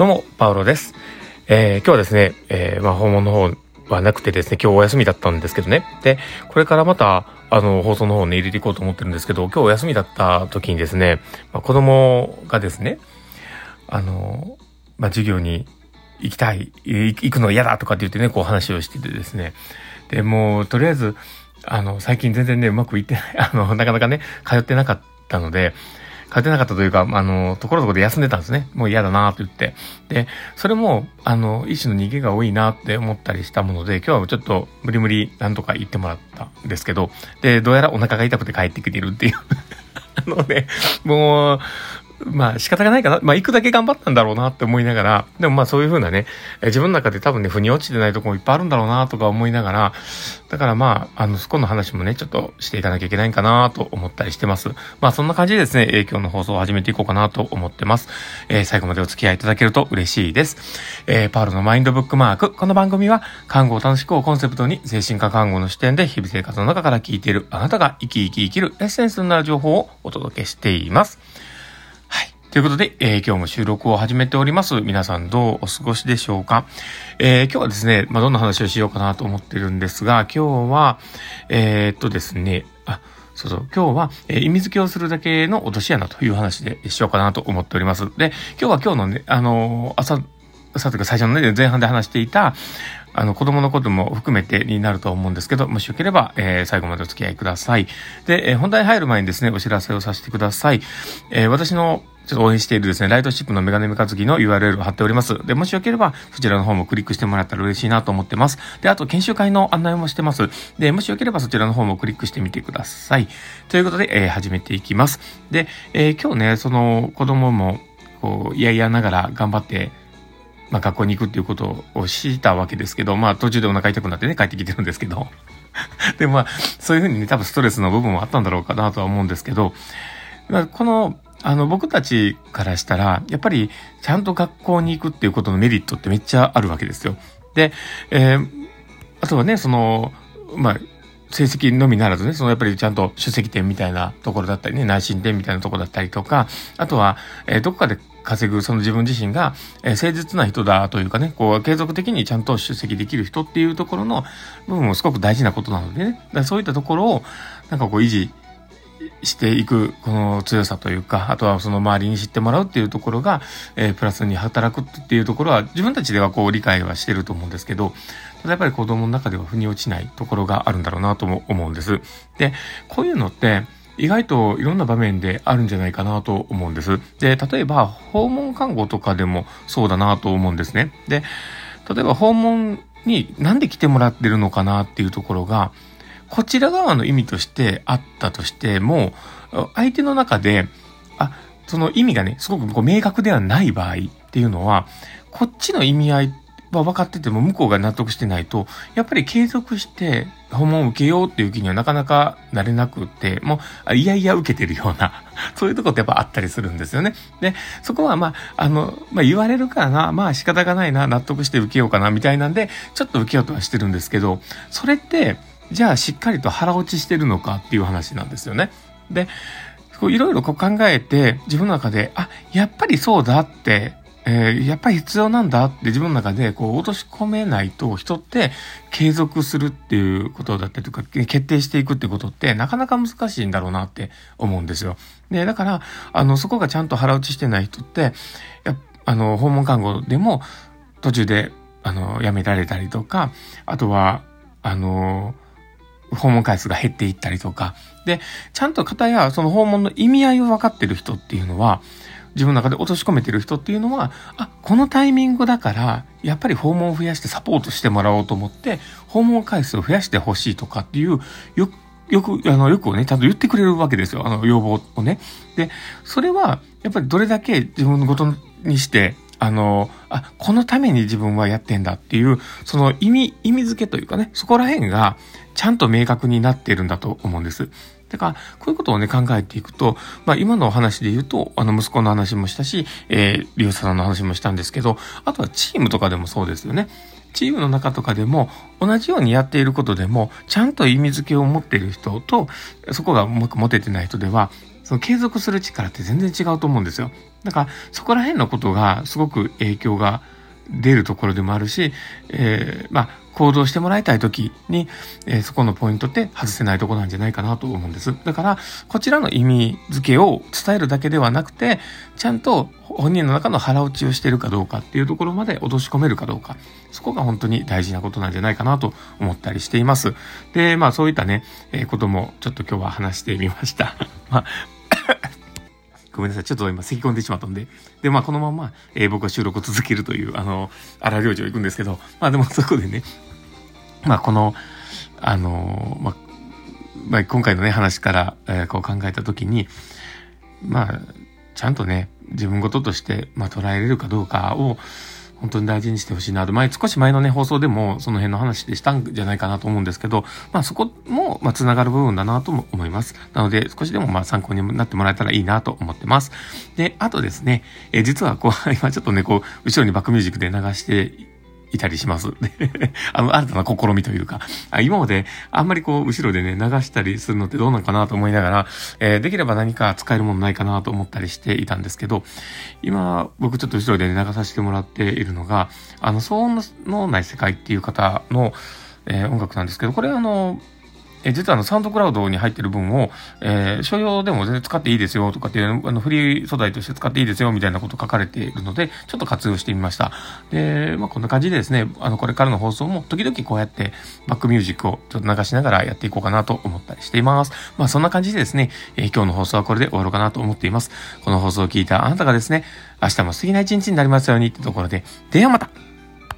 どうも、パウロです。えー、今日はですね、えー、まあ、訪問の方はなくてですね、今日お休みだったんですけどね。で、これからまた、あの、放送の方ね、入れていこうと思ってるんですけど、今日お休みだった時にですね、まあ、子供がですね、あの、まあ、授業に行きたい、行くの嫌だとかって言ってね、こう話をしててですね。で、もう、とりあえず、あの、最近全然ね、うまくいってない、あの、なかなかね、通ってなかったので、勝てなかったというか、あの、ところどころで休んでたんですね。もう嫌だなと言って。で、それも、あの、一種の逃げが多いなって思ったりしたもので、今日はちょっと無理無理なんとか言ってもらったんですけど、で、どうやらお腹が痛くて帰ってきてるっていう あのね、もう、まあ仕方がないかな。まあ行くだけ頑張ったんだろうなって思いながら、でもまあそういう風なね、自分の中で多分ね、腑に落ちてないとこもいっぱいあるんだろうなとか思いながら、だからまあ、あの、そこの話もね、ちょっとしていかなきゃいけないかなと思ったりしてます。まあそんな感じでですね、影響の放送を始めていこうかなと思ってます。えー、最後までお付き合いいただけると嬉しいです。えー、パールのマインドブックマーク。この番組は、看護を楽しくをコンセプトに、精神科看護の視点で日々生活の中から聞いているあなたが生き生き生きるエッセンスになる情報をお届けしています。ということで、えー、今日も収録を始めております。皆さんどうお過ごしでしょうか？えー、今日はですね、まあ、どんな話をしようかなと思ってるんですが、今日は、えー、っとですね、あ、そうそう、今日は、えー、意味付けをするだけの落とし穴という話でしようかなと思っております。で、今日は今日のね、あの、朝、朝とか最初のね、前半で話していた、あの、子供のことも含めてになると思うんですけど、もしよければ、えー、最後までお付き合いください。で、えー、本題入る前にですね、お知らせをさせてください。えー、私のちょっと応援しているですね、ライトシップのメガネメカズキの URL を貼っております。で、もしよければ、そちらの方もクリックしてもらったら嬉しいなと思ってます。で、あと、研修会の案内もしてます。で、もしよければそちらの方もクリックしてみてください。ということで、えー、始めていきます。で、えー、今日ね、その子供も、こう、いやいやながら頑張って、まあ、学校に行くっていうことをしたわけですけど、まあ、途中でお腹痛くなってね、帰ってきてるんですけど。で、まあ、そういうふうにね、多分ストレスの部分もあったんだろうかなとは思うんですけど、まあ、この、あの、僕たちからしたら、やっぱり、ちゃんと学校に行くっていうことのメリットってめっちゃあるわけですよ。で、えー、あとはね、その、まあ、成績のみならずね、そのやっぱりちゃんと出席点みたいなところだったりね、内申点みたいなところだったりとか、あとは、えー、どこかで稼ぐ、その自分自身が、えー、誠実な人だというかね、こう、継続的にちゃんと出席できる人っていうところの部分もすごく大事なことなのでね、だそういったところを、なんかこう維持していく、この強さというか、あとはその周りに知ってもらうっていうところが、えー、プラスに働くっていうところは、自分たちではこう理解はしてると思うんですけど、ただやっぱり子供の中では腑に落ちないところがあるんだろうなとも思うんです。で、こういうのって、意外といろんな場面であるんじゃないかなと思うんです。で、例えば、訪問看護とかでもそうだなと思うんですね。で、例えば訪問になんで来てもらってるのかなっていうところが、こちら側の意味としてあったとしても、相手の中で、あ、その意味がね、すごくこう明確ではない場合っていうのは、こっちの意味合いは分かってても向こうが納得してないと、やっぱり継続して訪問を受けようっていう気にはなかなかなれなくて、もう、いやいや受けてるような、そういうとこってやっぱあったりするんですよね。で、そこはまあ、あの、まあ言われるからな、まあ仕方がないな、納得して受けようかな、みたいなんで、ちょっと受けようとはしてるんですけど、それって、じゃあしっかりと腹落ちしてるのかっていう話なんですよね。で、いろいろ考えて自分の中で、あ、やっぱりそうだって、えー、やっぱり必要なんだって自分の中でこう落とし込めないと人って継続するっていうことだったりとか決定していくってことってなかなか難しいんだろうなって思うんですよ。で、だから、あの、そこがちゃんと腹落ちしてない人って、やあの、訪問看護でも途中で、あの、辞められたりとか、あとは、あの、訪問回数が減っていったりとか。で、ちゃんと方やその訪問の意味合いを分かってる人っていうのは、自分の中で落とし込めてる人っていうのは、あ、このタイミングだから、やっぱり訪問を増やしてサポートしてもらおうと思って、訪問回数を増やしてほしいとかっていう、よよく、あの、よくね、ちゃんと言ってくれるわけですよ。あの、要望をね。で、それは、やっぱりどれだけ自分のことにして、あの、あ、このために自分はやってんだっていう、その意味、意味付けというかね、そこら辺がちゃんと明確になっているんだと思うんです。だから、こういうことをね、考えていくと、まあ今のお話で言うと、あの息子の話もしたし、えー、リオさんの話もしたんですけど、あとはチームとかでもそうですよね。チームの中とかでも、同じようにやっていることでも、ちゃんと意味付けを持っている人と、そこがうまく持ててない人では、その継続する力って全然違うと思うんですよ。だから、そこら辺のことがすごく影響が出るところでもあるし、えー、まあ、行動してもらいたい時に、えー、そこのポイントって外せないとこなんじゃないかなと思うんです。だから、こちらの意味付けを伝えるだけではなくて、ちゃんと本人の中の腹落ちをしているかどうかっていうところまで落とし込めるかどうか。そこが本当に大事なことなんじゃないかなと思ったりしています。で、まあそういったね、えー、こともちょっと今日は話してみました。まあ ごめんなさい。ちょっと今咳込んでしまったんで。で、まあこのまま、えー、僕は収録を続けるという、あの、荒領事を行くんですけど、まあでもそこでね、まあこの、あの、まあ、まあ今回のね話から、えー、こう考えたときに、まあ、ちゃんとね、自分事として、まあ捉えれるかどうかを、本当に大事にしてほしいなと。前、少し前のね、放送でもその辺の話でしたんじゃないかなと思うんですけど、まあそこも、まあ繋がる部分だなとも思います。なので、少しでもまあ参考になってもらえたらいいなと思ってます。で、あとですね、え実はこう、今ちょっとね、こう、後ろにバックミュージックで流していたりします。あの、新たな試みというか、今まであんまりこう、後ろでね、流したりするのってどうなのかなと思いながら、えー、できれば何か使えるものないかなと思ったりしていたんですけど、今、僕ちょっと後ろで、ね、流させてもらっているのが、あの、騒音のない世界っていう方の、えー、音楽なんですけど、これはあの、え実はあの、サウンドクラウドに入ってる分を、えー、所要でも全然使っていいですよとかっていう、あの、フリー素材として使っていいですよみたいなこと書かれているので、ちょっと活用してみました。で、まあ、こんな感じでですね、あの、これからの放送も時々こうやってバックミュージックをちょっと流しながらやっていこうかなと思ったりしています。まあ、そんな感じでですね、えー、今日の放送はこれで終わろうかなと思っています。この放送を聞いたあなたがですね、明日も素敵な一日になりますようにってところで、ではまた